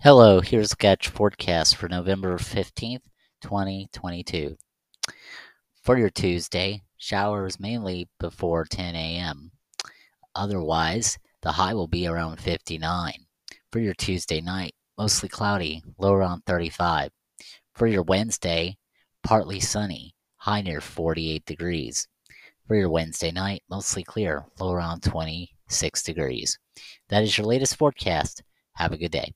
Hello, here's Sketch forecast for November 15th, 2022. For your Tuesday, showers mainly before 10 a.m. Otherwise, the high will be around 59. For your Tuesday night, mostly cloudy, low around 35. For your Wednesday, partly sunny, high near 48 degrees. For your Wednesday night, mostly clear, low around 26 degrees. That is your latest forecast. Have a good day.